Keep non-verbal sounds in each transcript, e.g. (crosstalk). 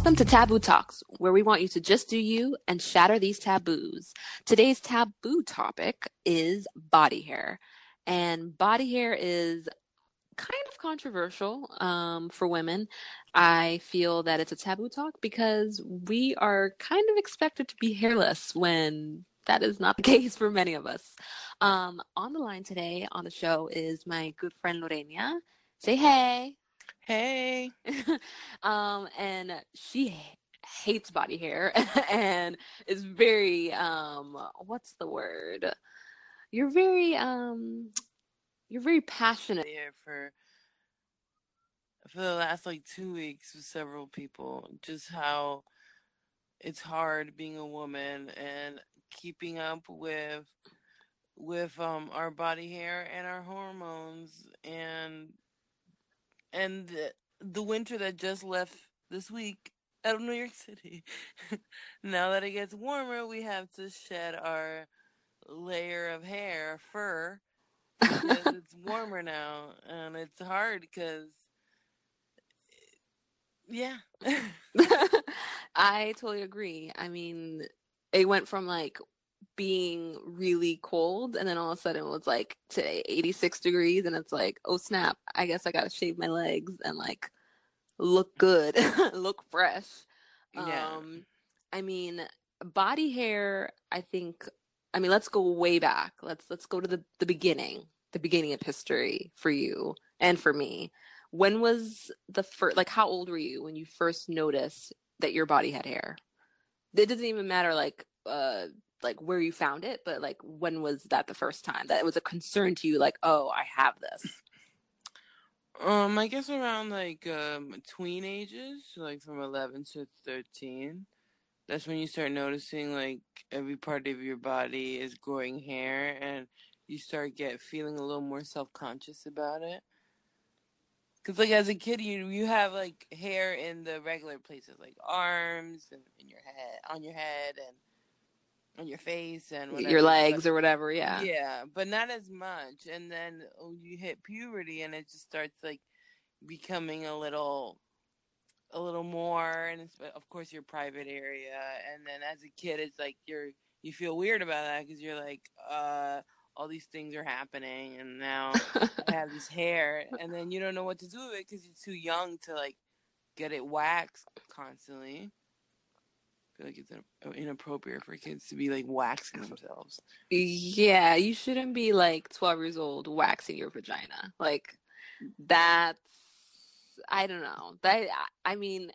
Welcome to Taboo Talks, where we want you to just do you and shatter these taboos. Today's taboo topic is body hair. And body hair is kind of controversial um, for women. I feel that it's a taboo talk because we are kind of expected to be hairless when that is not the (laughs) case for many of us. Um, on the line today on the show is my good friend Lorena. Say hey. Hey. (laughs) um, and she hates body hair (laughs) and is very um what's the word? You're very um you're very passionate. Here for for the last like two weeks with several people, just how it's hard being a woman and keeping up with with um our body hair and our hormones and and the, the winter that just left this week out of New York City. (laughs) now that it gets warmer, we have to shed our layer of hair, fur, because (laughs) it's warmer now, and it's hard because, yeah. (laughs) I totally agree. I mean, it went from like being really cold and then all of a sudden it was like today 86 degrees and it's like oh snap i guess i gotta shave my legs and like look good (laughs) look fresh. Yeah. um i mean body hair i think i mean let's go way back. Let's let's go to the the beginning the beginning of history for you and for me. When was the first like how old were you when you first noticed that your body had hair? It doesn't even matter like uh like where you found it, but like when was that the first time that it was a concern to you? Like, oh, I have this. Um, I guess around like um tween ages, like from eleven to thirteen. That's when you start noticing like every part of your body is growing hair, and you start get feeling a little more self conscious about it. Cause like as a kid, you you have like hair in the regular places, like arms and in your head, on your head, and on your face and whatever. your legs or whatever. Yeah. Yeah, but not as much. And then oh, you hit puberty, and it just starts like becoming a little, a little more, and of course your private area. And then as a kid, it's like you're you feel weird about that because you're like, uh, all these things are happening, and now I have this hair, (laughs) and then you don't know what to do with it because you're too young to like get it waxed constantly feel like it's uh, inappropriate for kids to be like waxing themselves. Yeah, you shouldn't be like 12 years old waxing your vagina. Like that's I don't know. That I mean,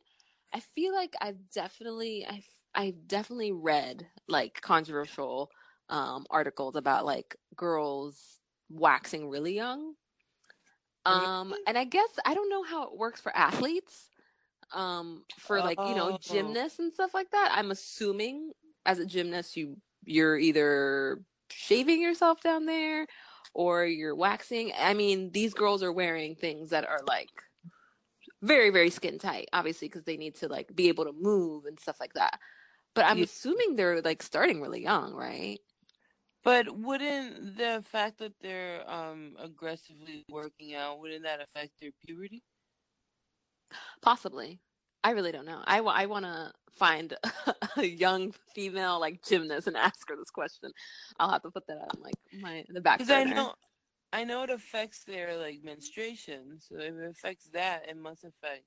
I feel like I've definitely I I definitely read like controversial um articles about like girls waxing really young. Um and I guess I don't know how it works for athletes um for like you know oh. gymnasts and stuff like that i'm assuming as a gymnast you you're either shaving yourself down there or you're waxing i mean these girls are wearing things that are like very very skin tight obviously because they need to like be able to move and stuff like that but i'm yeah. assuming they're like starting really young right but wouldn't the fact that they're um aggressively working out wouldn't that affect their puberty Possibly. I really don't know. I, I want to find (laughs) a young female like gymnast and (laughs) ask her this question. I'll have to put that on like my the back. Because I know, I know it affects their like menstruation. So if it affects that, it must affect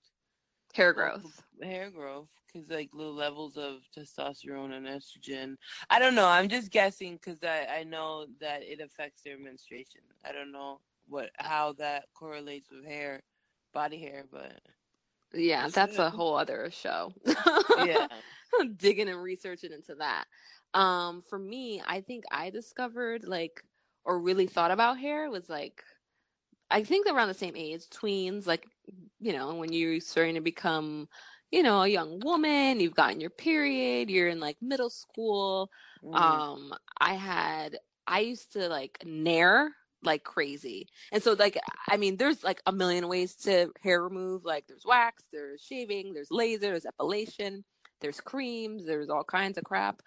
hair growth. Hair growth, because like the levels of testosterone and estrogen. I don't know. I'm just guessing because I I know that it affects their menstruation. I don't know what how that correlates with hair, body hair, but yeah, that's a whole other show. yeah. (laughs) Digging and researching into that. Um, for me, I think I discovered like or really thought about hair was like I think around the same age, tweens, like you know, when you're starting to become, you know, a young woman, you've gotten your period, you're in like middle school. Mm. Um, I had I used to like nair like crazy. And so like I mean there's like a million ways to hair remove. Like there's wax, there's shaving, there's laser, there's epilation, there's creams, there's all kinds of crap.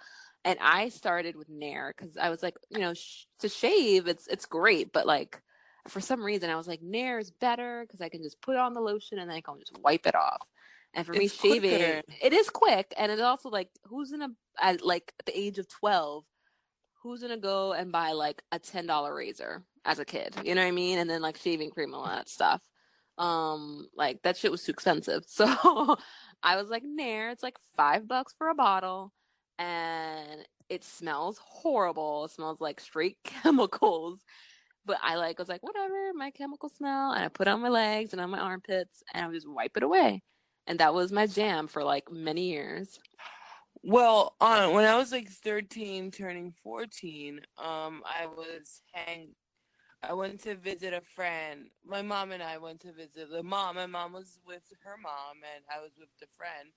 And I started with Nair cuz I was like, you know, sh- to shave it's it's great, but like for some reason I was like Nair is better cuz I can just put on the lotion and then I can just wipe it off. And for me, It's shaving quicker. it is quick, and it's also like who's gonna at like at the age of twelve, who's gonna go and buy like a ten dollar razor as a kid? You know what I mean? And then like shaving cream and all that stuff. Um, like that shit was too expensive. (laughs) So I was like, Nair, it's like five bucks for a bottle, and it smells horrible. It smells like straight (laughs) chemicals. But I like was like, whatever, my chemical smell, and I put on my legs and on my armpits, and I would just wipe it away. And that was my jam for like many years. Well, on when I was like 13, turning 14, um, I was hang. I went to visit a friend. My mom and I went to visit the mom. My mom was with her mom, and I was with the friend,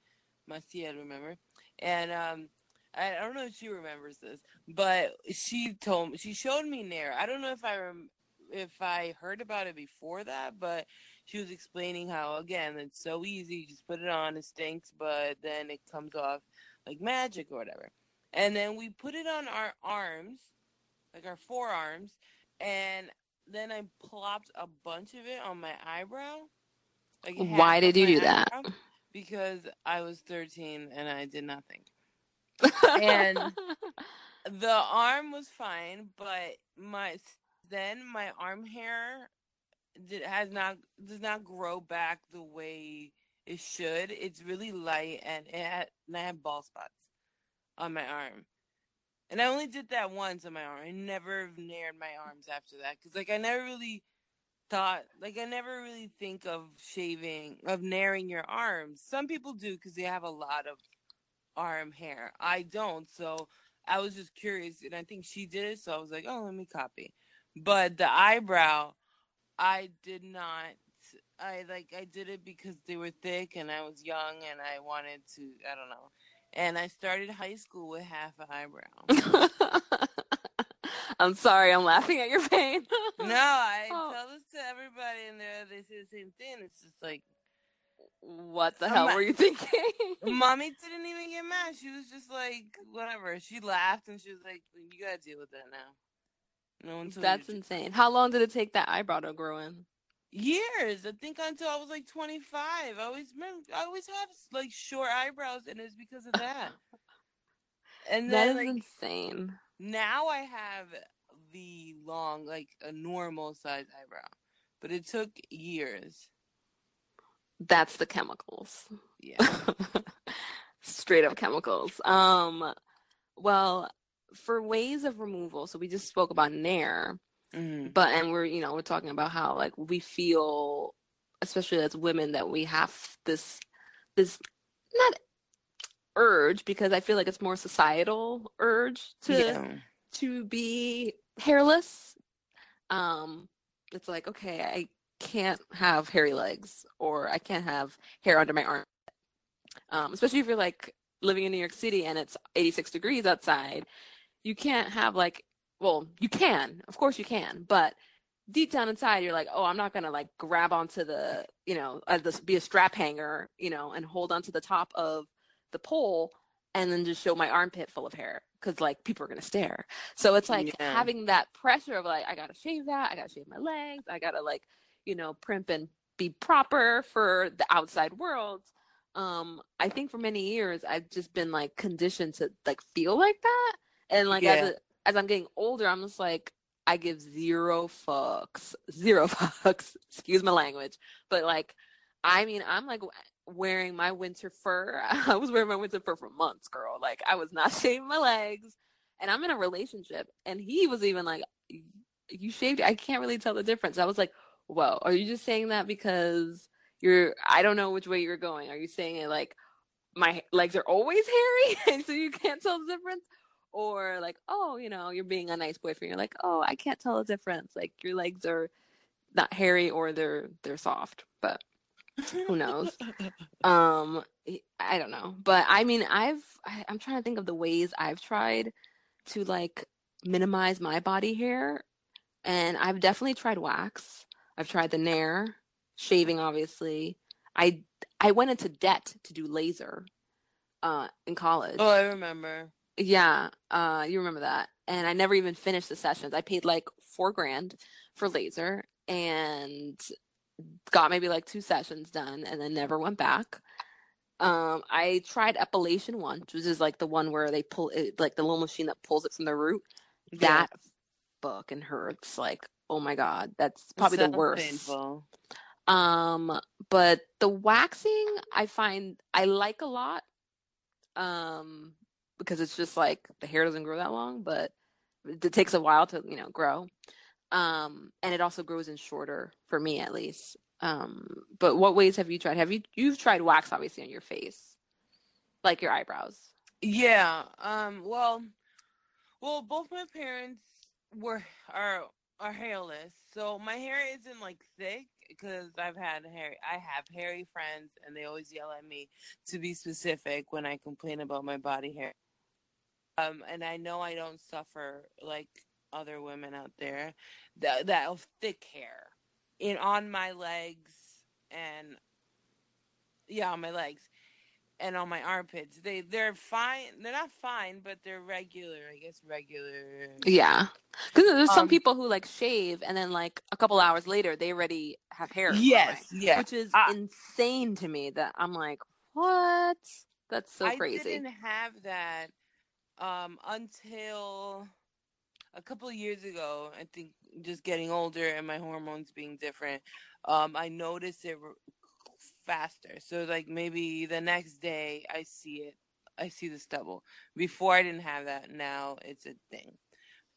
Maciel, remember? And um, I, I don't know if she remembers this, but she told me she showed me Nair. I don't know if I rem- if I heard about it before that, but she was explaining how again it's so easy. You just put it on, it stinks, but then it comes off like magic or whatever. And then we put it on our arms, like our forearms, and then I plopped a bunch of it on my eyebrow. Like Why did you do that? Because I was 13 and I did nothing. And- (laughs) The arm was fine, but my then my arm hair did, has not does not grow back the way it should. It's really light and it had, and I have ball spots on my arm. And I only did that once on my arm. I never nared my arms after that because like I never really thought like I never really think of shaving of naring your arms. Some people do because they have a lot of arm hair. I don't, so I was just curious, and I think she did it, so I was like, oh, let me copy. But the eyebrow, I did not. I like I did it because they were thick and I was young and I wanted to. I don't know. And I started high school with half an eyebrow. (laughs) I'm sorry, I'm laughing at your pain. no, (laughs) I Oh. tell this to everybody, and they they say the same thing. It's just like What the hell were you thinking? (laughs) mommy didn't even get mad. She was just like whatever. She laughed and she was like, "You gotta deal with that now." No one That's insane. How long did it take that eyebrow to grow in? Years. I think until I was like 25. I always remember, I always had like short eyebrows, and it's because of that. And That then is like insane. now I have the long, like a normal size eyebrow, but it took years. That's the chemicals. Yeah. (laughs) Straight up chemicals. Um well, for ways of removal, so we just spoke about Nair, hmm but and we're you know, we're talking about how like we feel especially as women that we have this this not urge because I feel like it's more societal urge to yeah. to be hairless. Um, it's like, okay, I can't have hairy legs or I can't have hair under my arm. Um, especially if you're like living in New York City and it's 86 degrees outside, you can't have like, well, you can, of course you can, but deep down inside, you're like, oh, I'm not gonna like grab onto the, you know, uh, this be a strap hanger, you know, and hold onto the top of the pole and then just show my armpit full of hair because like people are gonna stare. So it's like Yeah. having that pressure of like I gotta shave that, I gotta shave my legs, I gotta like you know primp and be proper for the outside world. Um, I think for many years I've just been like conditioned to like feel like that, and like as a, as I'm getting older, I'm just like I give zero fucks, zero (laughs) fucks. Excuse my language, but like I mean I'm like wearing my winter fur. (laughs) I was wearing my winter fur for months, girl. Like I was not (laughs) shaving my legs. And I'm in a relationship and he was even like you shaved I can't really tell the difference. I was like, "Whoa, are you just saying that because you're I don't know which way you're going. Are you saying it like my legs are always hairy and so you can't tell the difference?" Or like, "Oh, you know, you're being a nice boyfriend. You're like, "Oh, I can't tell the difference. Like your legs are not hairy or they're they're soft." But who knows? (laughs) um i don't know but i mean i've I, i'm trying to think of the ways i've tried to like minimize my body hair and i've definitely tried wax i've tried the nair shaving obviously i i went into debt to do laser uh in college Oh, I remember. Yeah, uh, you remember that. And I never even finished the sessions. I paid like four grand for laser and got maybe like two sessions done and then never went back. Um, I tried epilation once, which is like the one where they pull it, like the little machine that pulls it from the root. Yeah. That fucking hurts. Like, oh my god, that's probably the worst. Painful. Um, but the waxing I find I like a lot. Um, because it's just like the hair doesn't grow that long, but it takes a while to, you know, grow. Um, and it also grows in shorter for me at least. Um, but what ways have you tried? Have you you've tried wax obviously on your face, like your eyebrows? Yeah. Um. Well. Well, both my parents were are are hairless, so my hair isn't like thick because I've had hairy I have hairy friends, and they always yell at me to be specific when I complain about my body hair. Um. And I know I don't suffer like other women out there that that of thick hair in on my legs and yeah on my legs and on my armpits. They they're fine. They're not fine, but they're regular. I guess regular. Yeah, because there's some Um, people who like shave and then like a couple hours later they already have hair. growing, Yes, yeah. which is I- insane to me. That I'm like, what? That's so I crazy. I didn't have that um until a couple of years ago. I think just getting older and my hormones being different. Um, I noticed it faster. So like maybe the next day I see it. I see the stubble. Before I didn't have that. Now it's a thing.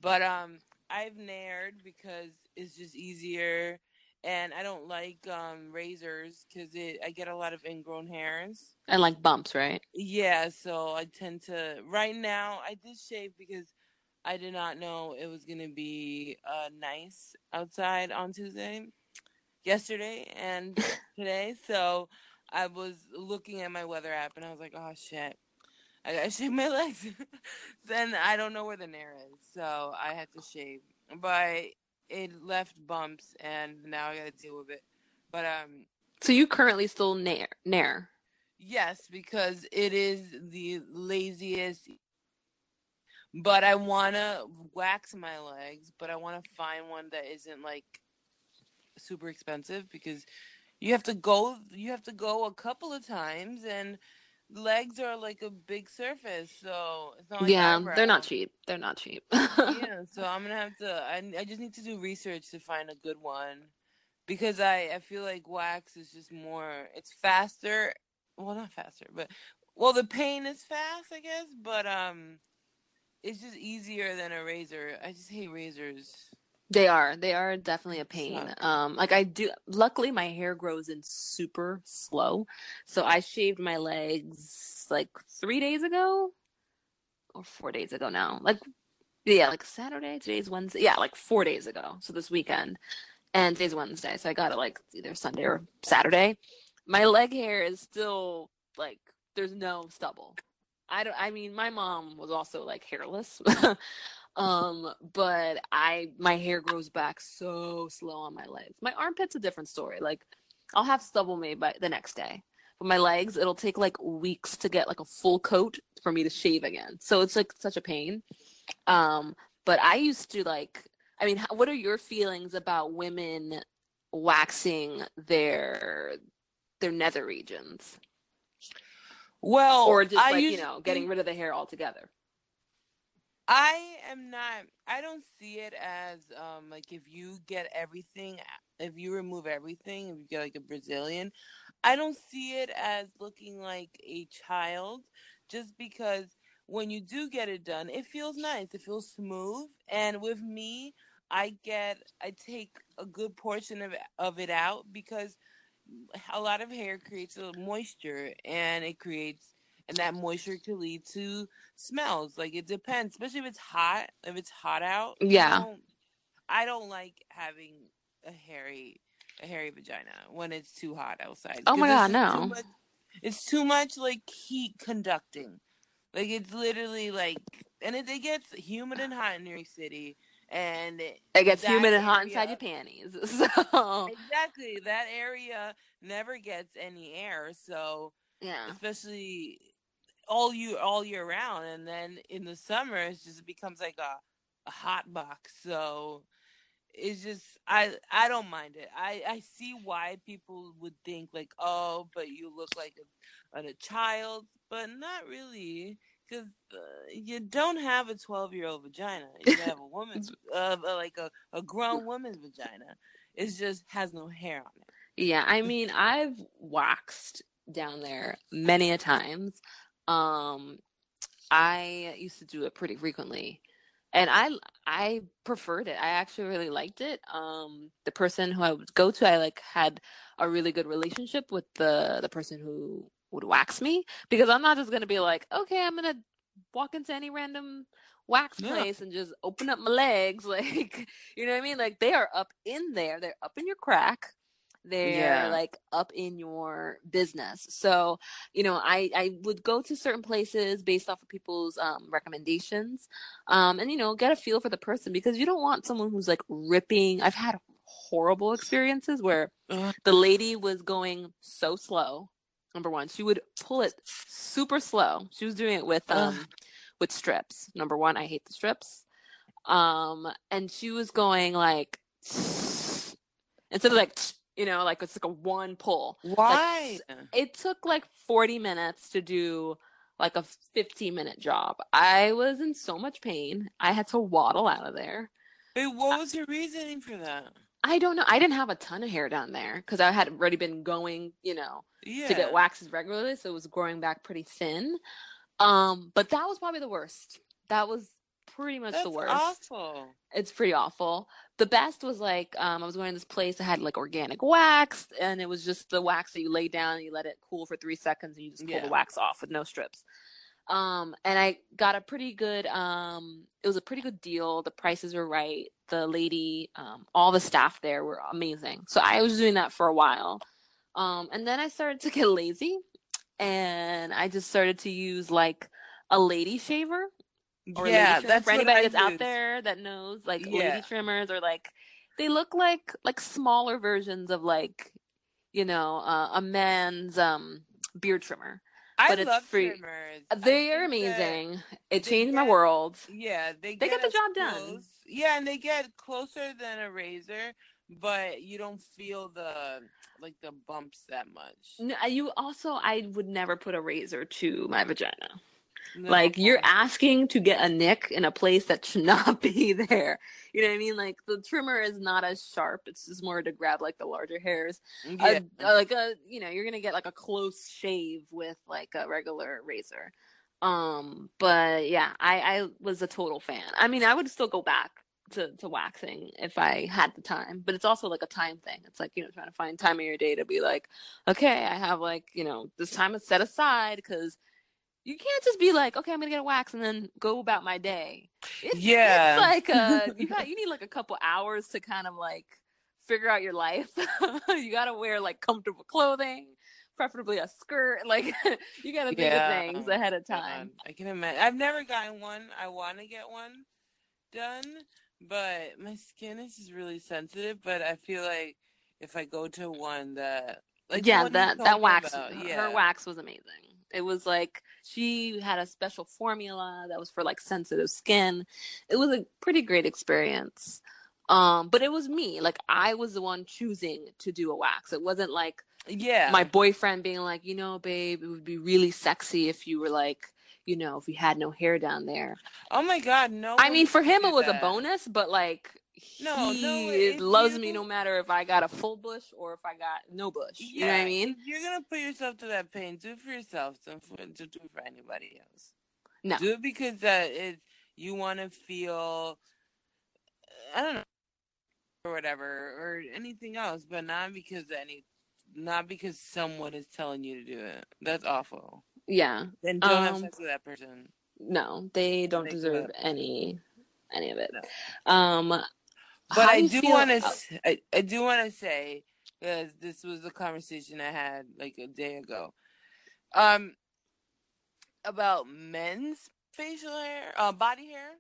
But um, I've nared because it's just easier, and I don't like um razors because it I get a lot of ingrown hairs. And like bumps, right? Yeah, so I tend to. Right now, I did shave because I did not know it was gonna be uh nice outside on Tuesday, yesterday, and (laughs) today. So I was looking at my weather app and I was like, oh shit, I gotta (laughs) shave my legs. then I don't know where the nair is, so I had to shave. But it left bumps, and now I gotta deal with it. But um, So you currently still nair, nair. Yes, because it is the laziest. But I want to wax my legs, but I want to find one that isn't like super expensive because you have to go you have to go a couple of times and legs are like a big surface, so it's not like yeah, they're not cheap. They're not cheap. (laughs) yeah, so I'm gonna have to. I, I just need to do research to find a good one because I I feel like wax is just more. It's faster. Well, not faster, but well, the pain is fast, I guess. But um, it's just easier than a razor. I just hate razors. They are. They are definitely a pain. Um, like I do. Luckily, my hair grows in super slow, so I shaved my legs like three days ago, or four days ago now. Like, yeah, like Saturday. Today's Wednesday. Yeah, like four days ago. So this weekend, and today's Wednesday. So I got it like either Sunday or Saturday. My leg hair is still like there's no stubble. I don't. I mean, my mom was also like hairless. (laughs) Um, but I my hair grows back so slow on my legs. My armpits a different story. Like I'll have stubble made by the next day. But my legs, it'll take like weeks to get like a full coat for me to shave again. So it's like such a pain. Um, but I used to like I mean, how, what are your feelings about women waxing their their nether regions Well, or just I like, you know, getting rid of the hair altogether? I am not. I don't see it as um like if you get everything, if you remove everything, if you get like a Brazilian, I don't see it as looking like a child, just because when you do get it done, it feels nice. It feels smooth, and with me, I get I take a good portion of of it out because a lot of hair creates a moisture, and it creates and that moisture could lead to smells. Like it depends, especially if it's hot. If it's hot out, Yeah. don't- I don't like having a hairy a hairy vagina when it's too hot outside. Oh my God, just too no. much- it's too much like heat conducting. Like it's literally like, and it, it gets humid and hot in New York City, and it, It gets humid and hot area- inside your panties. (laughs) So exactly that area never gets any air. So yeah. especially all you all year round and then in the summer it just becomes like a, a hot box so it's just I I don't mind it. I I see why people would think like, oh, but you look like a, a child, but not really, because uh, you don't have a twelve year old vagina. You have a (laughs) woman's, uh, like a a grown woman's vagina. It just has no hair on it. Yeah, I mean, I've waxed down there many a times. Um, I used to do it pretty frequently and I I preferred it. I actually really liked it. Um, the person who I would go to, I like had a really good relationship with the the person who would wax me because I'm not just gonna be like, okay, I'm gonna walk into any random wax Yeah. place and just open up my legs, (laughs) like you know what I mean? Like they are up in there, they're up in your crack, they're Yeah. like up in your business. So you know, I I would go to certain places based off of people's um, recommendations, um, and you know, get a feel for the person because you don't want someone who's like ripping. I've had horrible experiences where the lady was going so slow. Number one, she would pull it super slow. She was doing it with um with strips. Number one, I hate the strips. Um, and she was going like (sniffs) instead of like you know like it's like a one pull. Why? It took like forty minutes to do like a fifteen minute job. I was in so much pain. I had to waddle out of there. Wait, what was your reasoning for that? I don't know. I didn't have a ton of hair down there because I had already been going, you know, Yeah. to get waxes regularly, so it was growing back pretty thin. Um, but that was probably the worst. That was pretty much That's the worst. awful. It's pretty awful. The best was like um, I was going to this place that had like organic wax, and it was just the wax that you lay down and you let it cool for three seconds, and you just pull Yeah. the wax off with no strips. Um, and I got a pretty good. Um, it was a pretty good deal. The prices were right. The lady, um, all the staff there were amazing. So I was doing that for a while, um, and then I started to get lazy, and I just started to use like a lady shaver or yeah, that's for anybody that's out there that knows like Yeah. lady trimmers or like they look like like smaller versions of like you know uh, a man's um beard trimmer I but it's love free. trimmers. They are amazing it changed my world Yeah, they They get the us job done. Yeah, and they get closer than a razor, but you don't feel the like the bumps that much. No, you also i would never put a razor to my vagina No. like you're asking to get a nick in a place that should (laughs) not be there. You know what i mean? Like the trimmer is not as sharp. It's just more to grab like the larger hairs. Yeah. a, like a you know you're gonna get like a close shave with like a regular razor. Um but yeah i i was a total fan. I mean i would still go back to to waxing if i had the time but it's also like a time thing. It's like you know trying to find time in your day to be like okay i have like you know this time is set aside because you can't just be like okay i'm gonna get a wax and then go about my day it's, Yeah. it's (laughs) like a, you got you need like a couple hours to kind of like figure out your life (laughs) you gotta wear like comfortable clothing preferably a skirt like (laughs) you gotta think Yeah. of things ahead of time I can imagine. I've never gotten one. I want to get one done, but my skin is just really sensitive. But I feel like if I go to one that, like yeah that that wax about, yeah. her wax was amazing it was like she had a special formula that was for like sensitive skin. It was a pretty great experience. Um but it was me. Like i was the one choosing to do a wax. It wasn't like yeah, my boyfriend being like you know babe it would be really sexy if you were like you know if you had no hair down there. Oh my god, no. i mean for him it was that. a bonus but like No, he no, if loves me no matter if i got a full bush or if i got no bush you know what i mean you're gonna put yourself to that pain, do it for yourself. Don't for, don't do it for anybody else. No. Do it because that it you want to feel. I don't know, or whatever, or anything else, but not because any, not because someone is telling you to do it. That's awful. yeah Then don't have Um, sex with that person. no they don't Make deserve up. any any of it No. um But how I do want to, I, I do want to say because this was a conversation I had like a day ago, um, about men's facial hair, uh, body hair.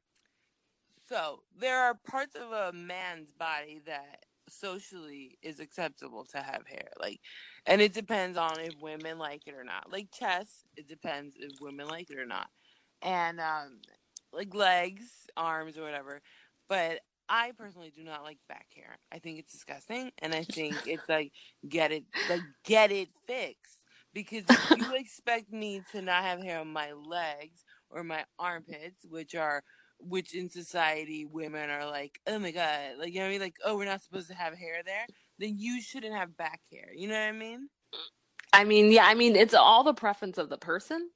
So there are parts of a man's body that socially is acceptable to have hair, like, and it depends on if women like it or not. Like chest, it depends if women like it or not, and um, like legs, arms, or whatever. But I personally do not like back hair. I think it's disgusting, and I think (laughs) it's like get it, like get it fixed. Because if you (laughs) expect me to not have hair on my legs or my armpits, which are which in society women are like, oh my god, like you know what I mean, like oh we're not supposed to have hair there, then you shouldn't have back hair. You know what I mean? I mean, yeah, I mean it's all the preference of the person.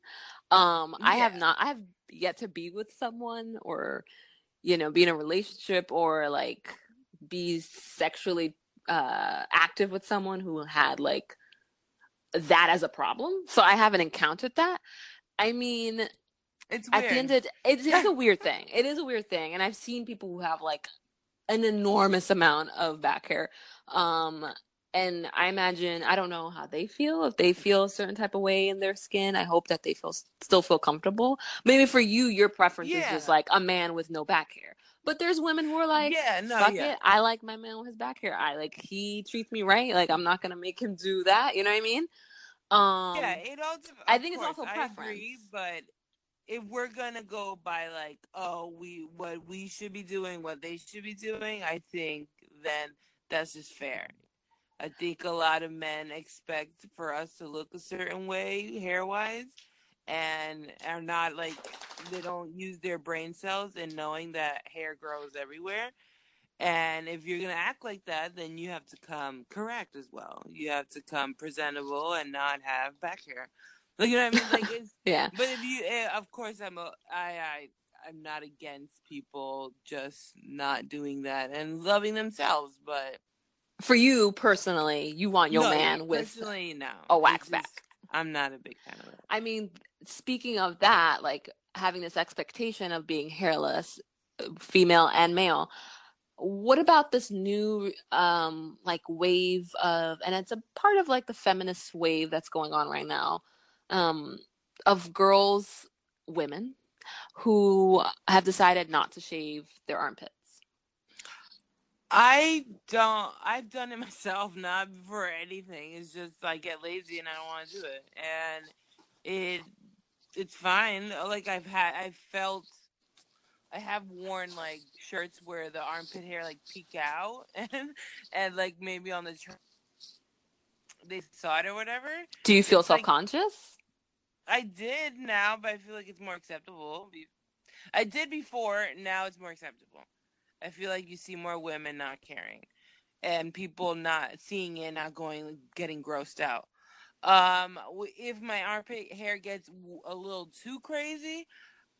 Um, I have not, I have yet to be with someone or you know be in a relationship or like be sexually uh active with someone who had like that as a problem. So I haven't encountered that. I mean, It's at the end of it, it is a (laughs) weird thing. It is a weird thing, and I've seen people who have like an enormous amount of back hair. Um, and I imagine I don't know how they feel if they feel a certain type of way in their skin. I hope that they feel still feel comfortable. Maybe for you, your preference is just like a man with no back hair. But there's women who are like, yeah, no, fuck yeah. it, I like my man with his back hair. I like he treats me right. Like I'm not gonna make him do that. You know what I mean? Um, yeah, it all. I think it's course, also I agree, preference. but if we're gonna go by like, oh, we what we should be doing, what they should be doing, I think then that's just fair. I think a lot of men expect for us to look a certain way hair wise and are not like they don't use their brain cells in knowing that hair grows everywhere. And if you're gonna act like that, then you have to come correct as well. You have to come presentable and not have back hair. Like you know what I mean? Like (laughs) it's yeah. but if you, eh, of course, I'm a, I, I, I'm not against people just not doing that and loving themselves. But For you personally, you want your no, man with no, a wax just- back. I'm not a big fan of it. I mean, speaking of that, like having this expectation of being hairless, uh, female and male, what about this new um like wave of and it's a part of like the feminist wave that's going on right now um of girls, women who have decided not to shave their armpits. I don't. I've done it (laughs) myself, not for anything. It's just I get lazy and I don't want to do it, and it it's fine. Uh, like I've had, I've felt, I have worn like shirts where the armpit hair like peek out, (laughs) and and like maybe on the tr- they saw it or whatever. Do you feel self-conscious? I did now, but I feel like it's more acceptable. I did before, now it's more acceptable. I feel like you see more women not caring and people not seeing it, not going, getting grossed out. Um, if my armpit hair gets a little too crazy,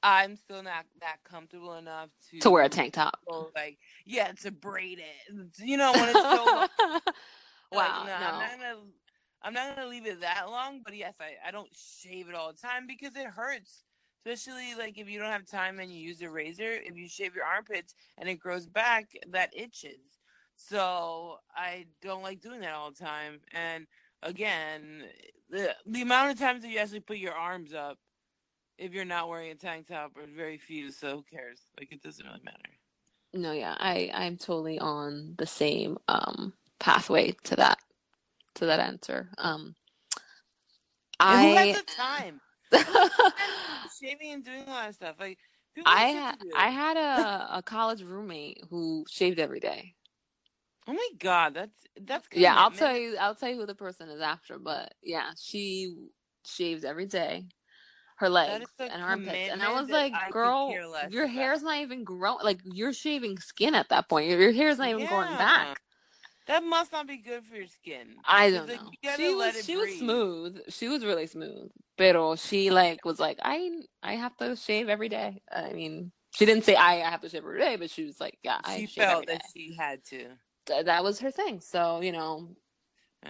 I'm still not that comfortable enough to to wear a tank top. like, yeah, to braid it. You know, when it's so long, (laughs) like, wow, no, no. I'm not gonna I'm not gonna leave it that long, but yes, I, I don't shave it all the time because it hurts. Especially like if you don't have time and you use a razor, if you shave your armpits and it grows back, that itches. So I don't like doing that all the time. And again, the the amount of times that you actually put your arms up if you're not wearing a tank top are very few, so who cares? Like it doesn't really matter. No, yeah, I I'm totally on the same um pathway to that to that answer. Um And who I has the time? (laughs) (laughs) Shaving and doing a lot of stuff. Like people I ha- I had a (laughs) a college roommate who shaved every day. Oh my god, that's that's Yeah, I'll tell you I'll tell you who the person is after, but yeah, she shaves every day. Her legs and armpits. And I was like, I girl, your about." hair's not even growing. Like, you're shaving skin at that point. Your, your hair's not even growing back. That must not be good for your skin. I don't know. gotta She was she was smooth. She was really smooth. Pero she like was like, I I have to shave every day. I mean, she didn't say I, I have to shave every day, but she was like, yeah, I She felt day. that she had to. Th- that was her thing. So you know,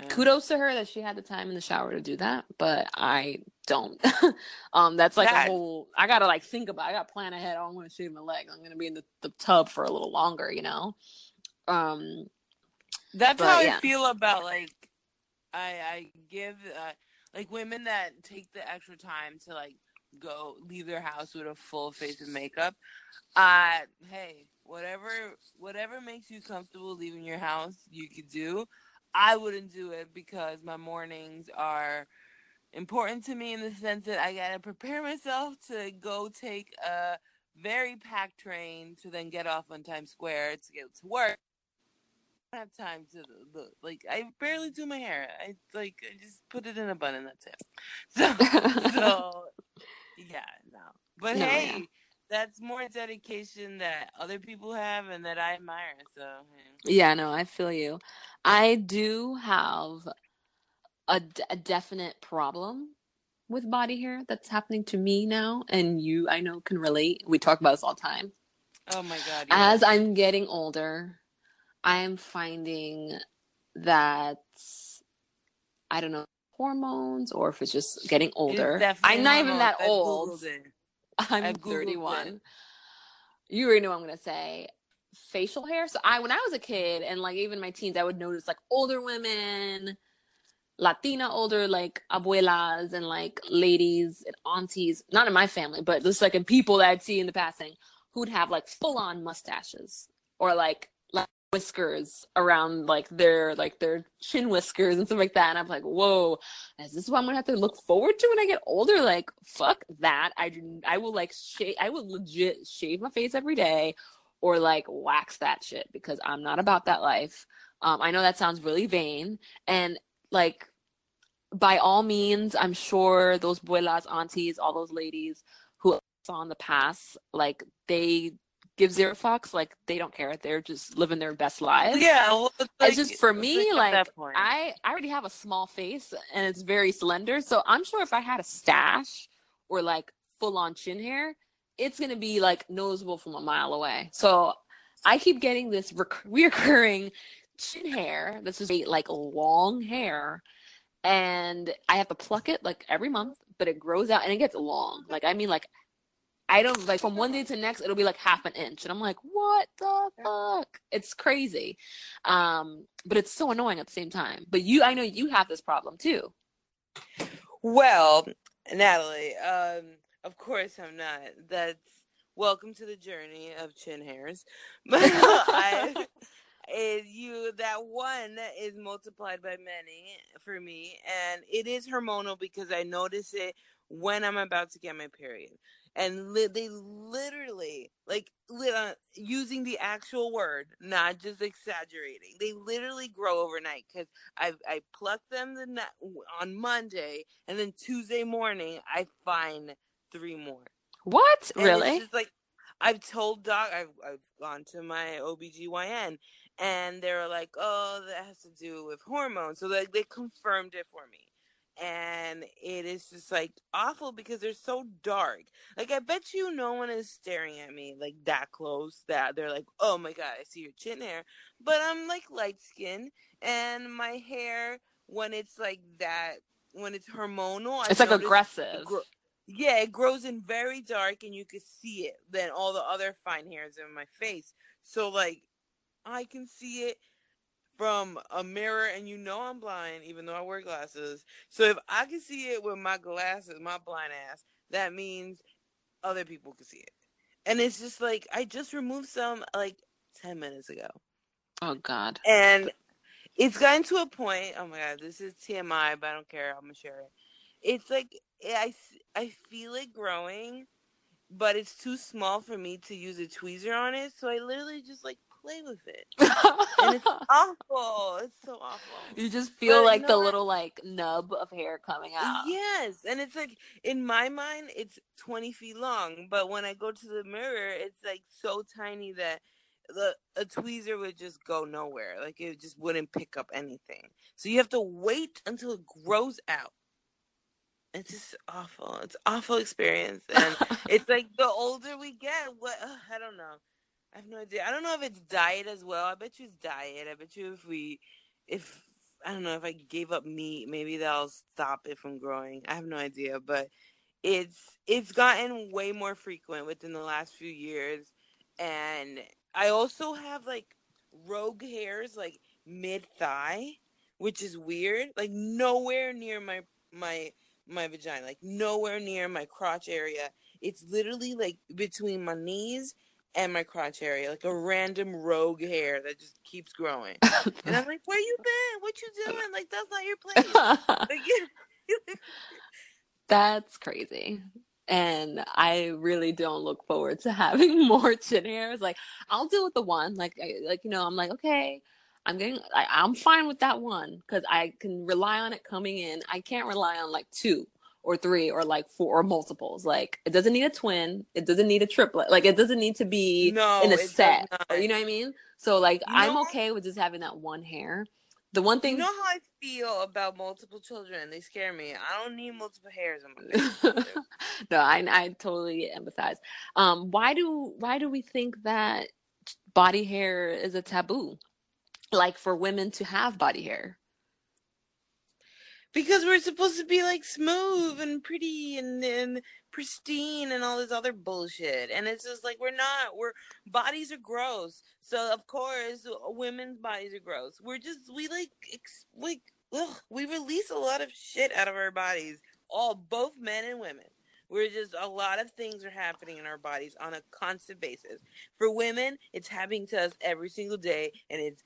kudos to her that she had the time in the shower to do that. But I don't. (laughs) um, that's like That- a whole. I gotta like think about. I gotta plan ahead. Oh, I'm gonna shave my leg. I'm gonna be in the, the tub for a little longer. You know. Um. That's But, how yeah. I feel about like I I give uh, like women that take the extra time to like go leave their house with a full face of makeup. Uh hey, whatever whatever makes you comfortable leaving your house, you could do. I wouldn't do it because my mornings are important to me in the sense that I gotta prepare myself to go take a very packed train to then get off on Times Square to get to work. I don't have time to look. Like I barely do my hair. I like I just put it in a bun and that's it. (laughs) So so yeah, no. But No, hey, yeah. that's more dedication that other people have and that I admire. So. Yeah, no, I feel you. I do have a, d- a definite problem with body hair that's happening to me now, and you, I know, can relate. We talk about this all the time. oh my god. As. I'm getting older, I am finding that I don't know hormones or if it's just getting older. I'm not even that old. (laughs) I'm I've 31. it. You already know what I'm gonna say. Facial hair. So I, when I was a kid, and like even my teens, I would notice like older women, Latina older like abuelas and like ladies and aunties. Not in my family, but just like in people that I'd see in the passing, who'd have like full on mustaches or like like whiskers around like their like their chin whiskers and stuff like that. And I'm like, whoa, is this what I'm gonna have to look forward to when I get older? Like, fuck that. I I will like shave. I will legit shave my face every day, or like wax that shit because I'm not about that life. Um, I know that sounds really vain, and like by all means, I'm sure those buelas, aunties, all those ladies who saw in the past, like they give zero fucks. Like they don't care. They're just living their best lives. Yeah, well, it's, It's just for me, like. I, I already have a small face and it's very slender. So I'm sure if I had a stash or like full on chin hair, it's gonna be like noticeable from a mile away. So I keep getting this rec- reoccurring chin hair. This is like long hair, and I have to pluck it like every month, but it grows out and it gets long. Like I mean, like I don't like from one day to next, it'll be like half an inch, and I'm like, what the fuck? It's crazy, um, but it's so annoying at the same time. But you, I know you have this problem too. Well, Natalie, um, of course I'm not. That's welcome to the journey of chin hairs. (laughs) But I, is you that one is multiplied by many for me, and it is hormonal because I notice it when I'm about to get my period. And li- they literally, like, li- uh, using the actual word, not just exaggerating. They literally grow overnight because I I pluck them the ni- on Monday, and then Tuesday morning I find three more. What? And really? It's like I've told doc I've I've gone to my OBGYN and they were like, Oh, that has to do with hormones. So like they confirmed it for me. And it is just like awful because they're so dark. Like I bet you no one is staring at me like that close that they're like, Oh my god, I see your chin hair. But I'm like light skin and my hair when it's like that when it's hormonal, it's like noticed aggressive. gro- yeah, it grows in very dark and you can see it than all the other fine hairs in my face. So like I can see it from a mirror and you know I'm blind even though I wear glasses. So if I can see it with my glasses, my blind ass, that means other people can see it. And it's just like I just removed some like 10 minutes ago. oh God. And it's gotten to a point. Oh my god, this is TMI, but I don't care. I'm gonna share it. It's like eh, I I feel it growing, but it's too small for me to use a tweezer on it. So I literally just like play with it, (laughs) and it's awful. It's so awful. you just feel But like the what? little like nub of hair coming out. Yes, and it's like in my mind it's 20 feet long, but when I go to the mirror, it's like so tiny that the a tweezer would just go nowhere. Like it just wouldn't pick up anything. So you have to wait until it grows out. It's just awful. It's awful experience, and (laughs) it's like the older we get, what ugh, I don't know. I have no idea. I don't know if it's diet as well. I bet you it's diet. I bet you if we, if I don't know, if I gave up meat, maybe that'll stop it from growing. I have no idea, but it's it's gotten way more frequent within the last few years, and I also have like rogue hairs like mid thigh, which is weird. Like nowhere near my my my vagina, like nowhere near my crotch area. It's literally like between my knees and my crotch area, like a random rogue hair that just keeps growing. And I'm like, where you (laughs) been? What you doing? Like that's not your place. Like, (laughs) (laughs) That's crazy. and I really don't look forward to having more chin hairs. Like I'll deal with the one, like like you know, I'm like okay, I'm getting, I, I'm fine with that one because I can rely on it coming in. I can't rely on like two or three or like four or multiples. Like it doesn't need a twin. It doesn't need a triplet. Like it doesn't need to be No, in a set. Or, you know what I mean? So like You I'm okay with just having that one hair. The one thing You know how I feel about multiple children? They scare me. I don't need multiple hairs on my face. (laughs) no, I I totally empathize. Um, why do why do we think that body hair is a taboo? Like for women to have body hair. Because we're supposed to be like smooth and pretty and, and pristine and all this other bullshit. And it's just like we're not. We're bodies are gross. So of course women's bodies are gross. We're just we like ex, like ugh, we release a lot of shit out of our bodies. All both men and women. We're just a lot of things are happening in our bodies on a constant basis. For women, it's happening to us every single day, and it's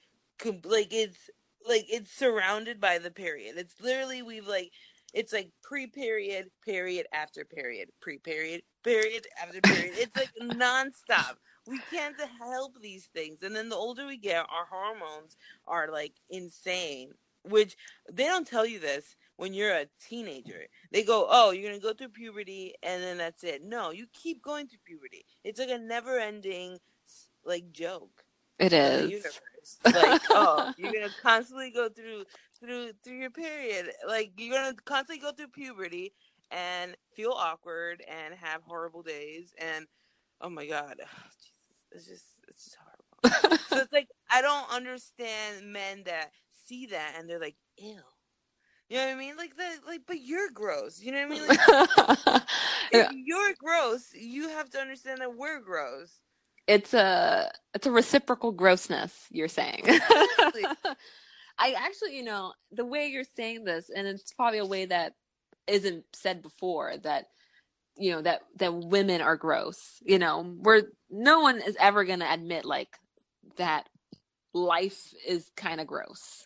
like it's like it's surrounded by the period. It's literally we've like it's like pre-period, period after period, pre-period, period after period. It's like nonstop. We can't help these things, and then the older we get, our hormones are like insane. Which they don't tell you this when you're a teenager. They go, "Oh, you're gonna go through puberty, and then that's it." No, you keep going through puberty. It's like a never-ending like joke It is. (laughs) Like, oh, you're (laughs) gonna constantly go through through through your period. Like you're gonna constantly go through puberty and feel awkward and have horrible days and oh my god, (sighs) it's just it's just horrible. so it's like I don't understand men that see that and they're like, ew. You know what I mean? Like the like, but you're gross. You know what I mean? Like, (laughs) if you're gross, you have to understand that we're gross. It's a it's a reciprocal grossness you're saying. (laughs) I actually you know the way you're saying this and it's probably a way that isn't said before that you know that that women are gross you know where no one is ever going to admit like that life is kind of gross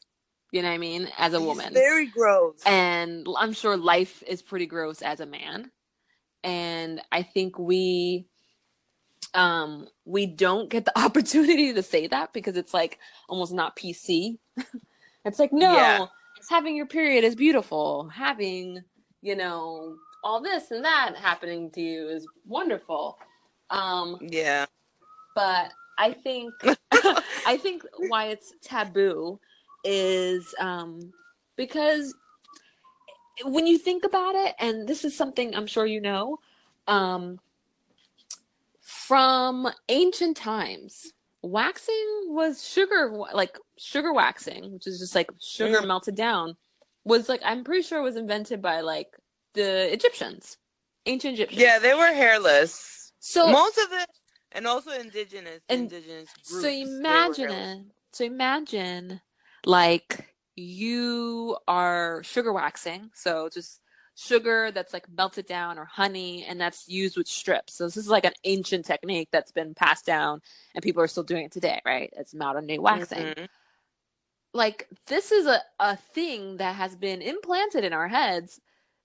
you know what i mean as a It's woman. very gross. and i'm sure life is pretty gross as a man. And i think we um we don't get the (laughs) opportunity to say that because it's like almost not pc (laughs) it's like no Yeah. having your period is beautiful having you know all this and that happening to you is wonderful um yeah. but I think (laughs) I think why it's taboo is um, because when you think about it, and this is something I'm sure you know, um, from ancient times, waxing was sugar, like sugar waxing, which is just like sugar Mm. melted down, was like I'm pretty sure it was invented by like the Egyptians, ancient Egyptians. Yeah, they were hairless. So Most of the, and also indigenous, And indigenous groups. So imagine it. So imagine like you are sugar waxing, so just sugar that's like melted down or honey and that's used with strips. So this is like an ancient technique that's been passed down and people are still doing it today, right? It's modern day waxing. Mhm. Like this is a, a thing that has been implanted in our heads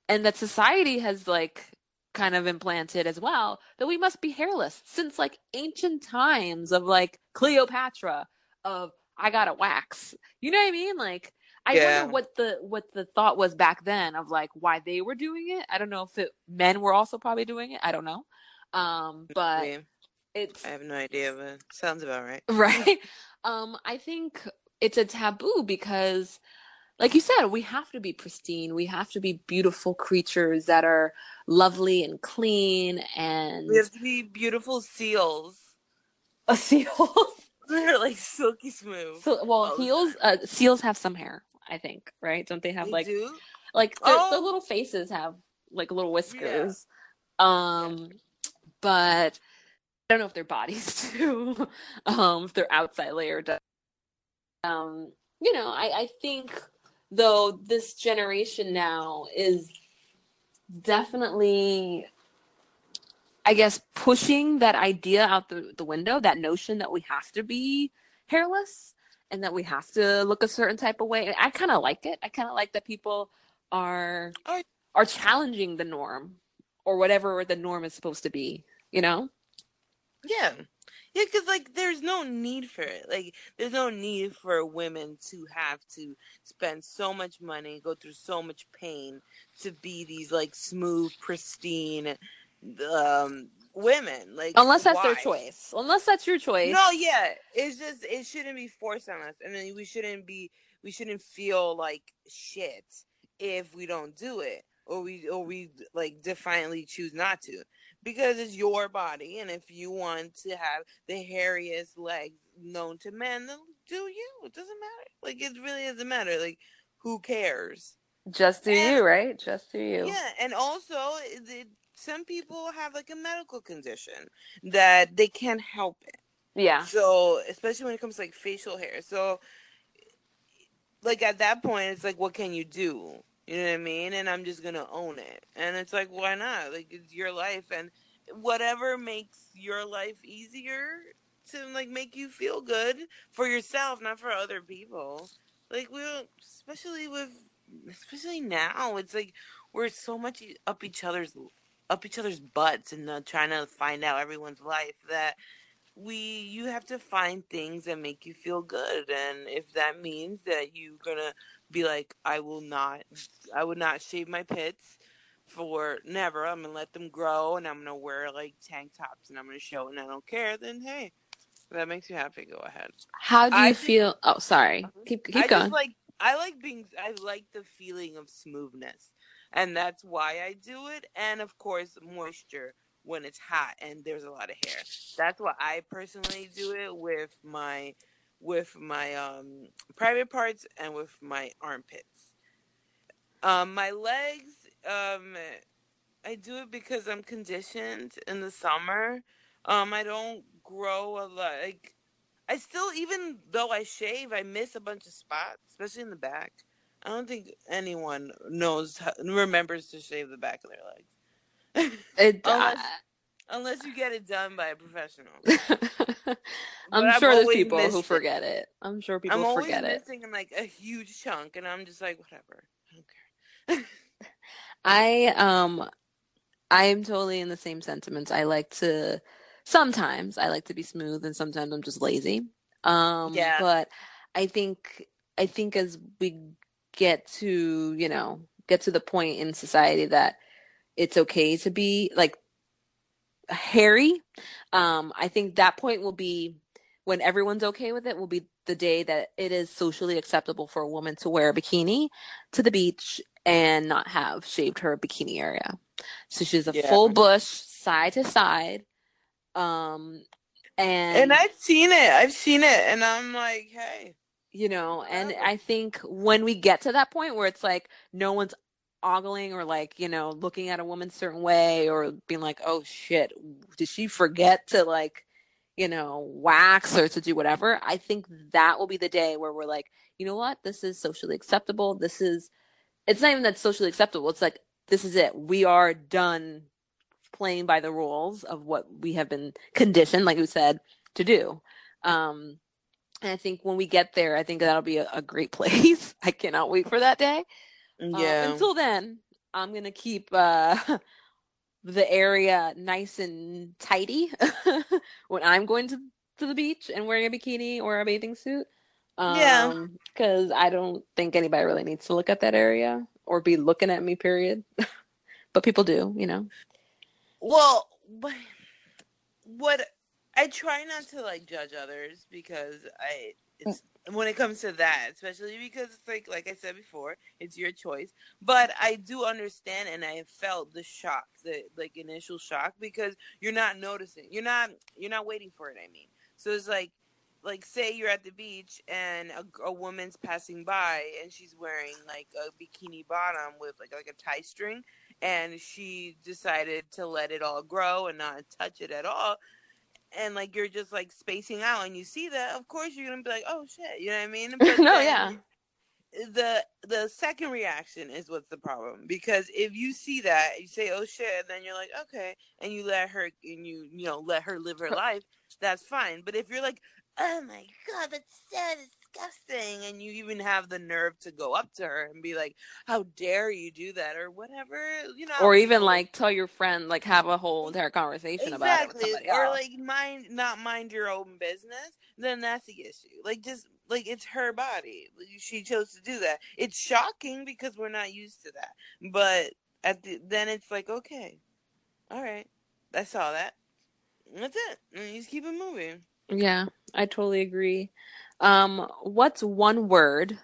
and that society has like kind of implanted as well that we must be hairless since like ancient times of like Cleopatra of I gotta wax. You know what I mean? Like I Yeah. wonder what the what the thought was back then of like why they were doing it. I don't know if it men were also probably doing it. I don't know. Um but it's I have no idea, but sounds about right. (laughs) right um i think it's a taboo because like you said we have to be pristine we have to be beautiful creatures that are lovely and clean and We have to be beautiful seals. a seal They're like silky smooth. so well heels uh, seals have some hair i think right? Don't they have They like do? like the, Oh. the little faces have like little whiskers. Um but i don't know if their bodies (laughs) do um if their outside layer does. Um you know i i think though this generation now is definitely i guess pushing that idea out the, the window that notion that we have to be hairless and that we have to look a certain type of way i kind of like it i kind of like that people are Oh. are challenging the norm or whatever the norm is supposed to be, you know? Yeah. Yeah, because like there's no need for it. Like there's no need for women to have to spend so much money, go through so much pain to be these like smooth, pristine um women. Like unless that's why? their choice. Unless that's your choice. No, yeah. It's just it shouldn't be forced on us. And then we shouldn't be we shouldn't feel like shit if we don't do it. Or we or we like defiantly choose not to because it's your body and if you want to have the hairiest legs known to men then do you it doesn't matter like it really doesn't matter like who cares just do and, you right just do you yeah and also it, some people have like a medical condition that they can't help it yeah so especially when it comes to like facial hair so like at that point it's like what can you do you know what I mean? And I'm just gonna own it. And it's like, why not? Like it's your life, and whatever makes your life easier to like make you feel good for yourself, not for other people. Like we, especially with, especially now, it's like we're so much up each other's up each other's butts and uh, trying to find out everyone's life that we you have to find things that make you feel good and if that means that you're gonna be like, I will not, I would not shave my pits for never. I'm gonna let them grow, and I'm gonna wear like tank tops, and I'm gonna show, and I don't care. Then hey, that makes you happy. Go ahead. How do you I feel? Oh, sorry. Keep keep I going. like I like being. I like the feeling of smoothness, and that's why I do it. And of course, moisture when it's hot and there's a lot of hair. That's why I personally do it with my with my um, private parts and with my armpits. Um, my legs, um, I do it because I'm conditioned in the summer. Um, I don't grow a lot. Like, I still, even though I shave, I miss a bunch of spots, especially in the back. I don't think anyone knows how, remembers to shave the back of their legs. It, (laughs) unless, unless you get it done by a professional. (laughs) I'm sure there's people who forget it. it. I'm sure people I'm forget it. I'm missing like a huge chunk, and I'm just like, whatever. I don't care. (laughs) I um, I am totally in the same sentiments. I like to sometimes I like to be smooth, and sometimes I'm just lazy. Um, yeah. But I think I think as we get to you know get to the point in society that it's okay to be like hairy. Um, I think that point will be when everyone's okay with it will be the day that it is socially acceptable for a woman to wear a bikini to the beach and not have shaved her bikini area. So she's a yeah. full bush side to side. Um and And I've seen it. I've seen it and I'm like, hey. You know, and I think when we get to that point where it's like no one's ogling or like you know looking at a woman certain way or being like oh shit did she forget to like you know wax or to do whatever? I think that will be the day where we're like you know what? This is socially acceptable. This is it's not even that socially acceptable. It's like this is it. We are done playing by the rules of what we have been conditioned like we said to do. Um and i think when we get there i think that'll be a, a great (laughs) place i cannot wait for that day uh, yeah. Uh, until then, I'm gonna keep uh, (laughs) the area nice and tidy (laughs) when I'm going to to the beach and wearing a bikini or a bathing suit. Um, yeah. Because I don't think anybody really needs to look at that area or be looking at me. Period. but people do, you know. Well, but what I try not to like judge others because I mm. it's when it comes to that, especially because it's like like I said before, it's your choice. But I do understand and I felt the shock, the like initial shock because you're not noticing. You're not you're not waiting for it, I mean. So it's like like say you're at the beach and a, a woman's passing by and she's wearing like a bikini bottom with like like a tie string and she decided to let it all grow and not touch it at all and like you're just like spacing out and you see that, of course you're gonna be like, oh shit, you know what I mean? (laughs) But no, yeah. The the second reaction is what's the problem because if you see that you say oh shit and then you're like okay and you let her and you you know let her live her life that's fine but if you're like oh my god that's so disgusting. And you even have the nerve to go up to her and be like, how dare you do that or whatever, you know. Or even like tell your friend, like have a whole entire conversation exactly. about it. Or like mind, not mind your own business, then that's the issue. Like just, like it's her body. She chose to do that. It's shocking because we're not used to that. But at the, then it's like, okay, all right, I saw that. That's it. And you just keep it moving. Yeah, I totally agree. Um, what's one word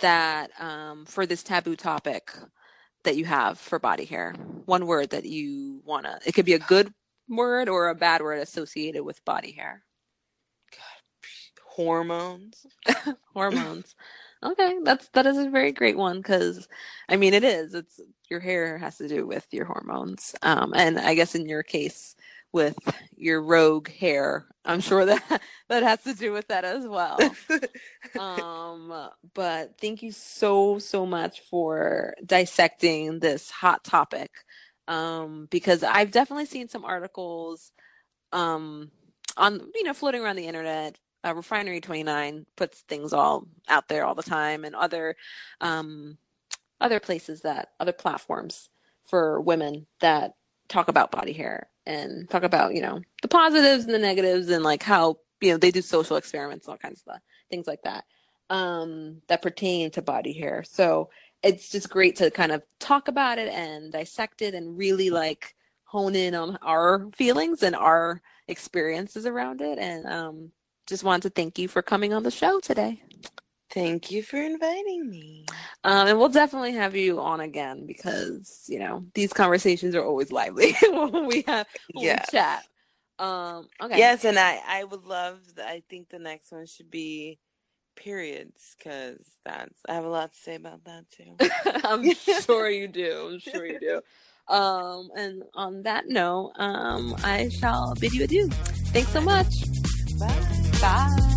that um, for this taboo topic that you have for body hair? One word that you wanna. It could be a good word or a bad word associated with body hair. God, hormones. (laughs) hormones. Okay, that's that is a very great one because, I mean, it is. It's your hair has to do with your hormones, um, and I guess in your case, with your rogue hair. I'm sure that (laughs) that has to do with that as well. (laughs) um, but thank you so so much for dissecting this hot topic. Um, because I've definitely seen some articles um on you know floating around the internet. Uh, Refinery 29 puts things all out there all the time, and other um other places that other platforms for women that talk about body hair and talk about you know the positives and the negatives and like how you know they do social experiments and all kinds of stuff, things like that um, that pertain to body hair. So it's just great to kind of talk about it and dissect it and really like hone in on our feelings and our experiences around it. And um, just wanted to thank you for coming on the show today. Thank you for inviting me. Um, and we'll definitely have you on again because you know these conversations are always lively (laughs) when we have when yes. we chat. Um, okay. Yes, and I I would love. I think the next one should be periods because that's I have a lot to say about that too. (laughs) I'm sure you do. I'm sure you do. (laughs) Um, and on that note, um, I shall bid you adieu. Thanks so much. Bye. Bye.